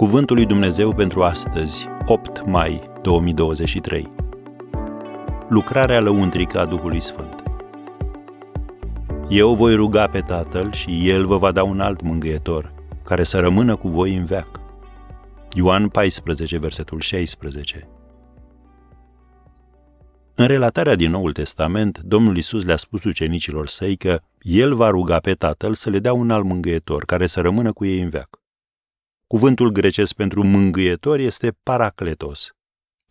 Cuvântul lui Dumnezeu pentru astăzi, 8 mai 2023. Lucrarea lăuntrică a Duhului Sfânt. Eu voi ruga pe Tatăl și El vă va da un alt mângâietor, care să rămână cu voi în veac. Ioan 14, versetul 16. În relatarea din Noul Testament, Domnul Isus le-a spus ucenicilor săi că El va ruga pe Tatăl să le dea un alt mângâietor, care să rămână cu ei în veac. Cuvântul grecesc pentru mângâietor este paracletos,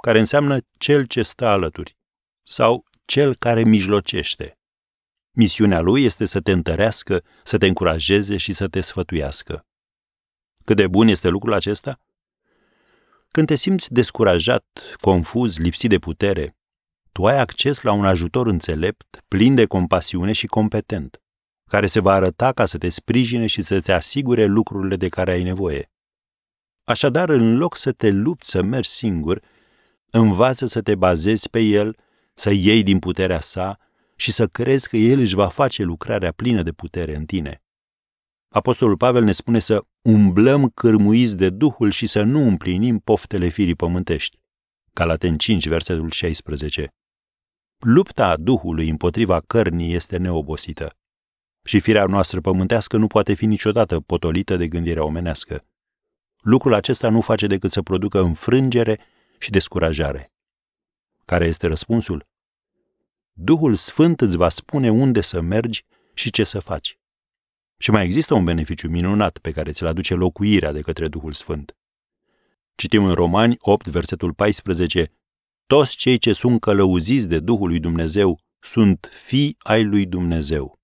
care înseamnă cel ce stă alături sau cel care mijlocește. Misiunea lui este să te întărească, să te încurajeze și să te sfătuiască. Cât de bun este lucrul acesta? Când te simți descurajat, confuz, lipsit de putere, tu ai acces la un ajutor înțelept, plin de compasiune și competent, care se va arăta ca să te sprijine și să-ți asigure lucrurile de care ai nevoie. Așadar, în loc să te lupți să mergi singur, învață să te bazezi pe El, să iei din puterea sa și să crezi că El își va face lucrarea plină de putere în tine. Apostolul Pavel ne spune să umblăm cârmuiți de Duhul și să nu împlinim poftele firii pământești. Galaten 5, versetul 16. Lupta a Duhului împotriva cărnii este neobosită. Și firea noastră pământească nu poate fi niciodată potolită de gândirea omenească. Lucrul acesta nu face decât să producă înfrângere și descurajare. Care este răspunsul? Duhul Sfânt îți va spune unde să mergi și ce să faci. Și mai există un beneficiu minunat pe care ți-l aduce locuirea de către Duhul Sfânt. Citim în Romani 8, versetul 14, Toți cei ce sunt călăuziți de Duhul lui Dumnezeu sunt fii ai lui Dumnezeu.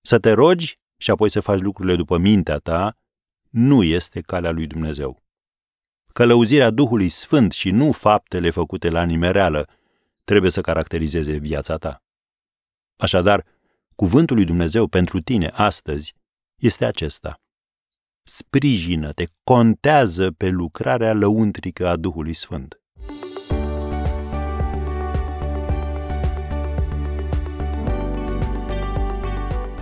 Să te rogi și apoi să faci lucrurile după mintea ta nu este calea lui Dumnezeu. Călăuzirea Duhului Sfânt și nu faptele făcute la nimereală trebuie să caracterizeze viața ta. Așadar, cuvântul lui Dumnezeu pentru tine astăzi este acesta. Sprijină-te, contează pe lucrarea lăuntrică a Duhului Sfânt.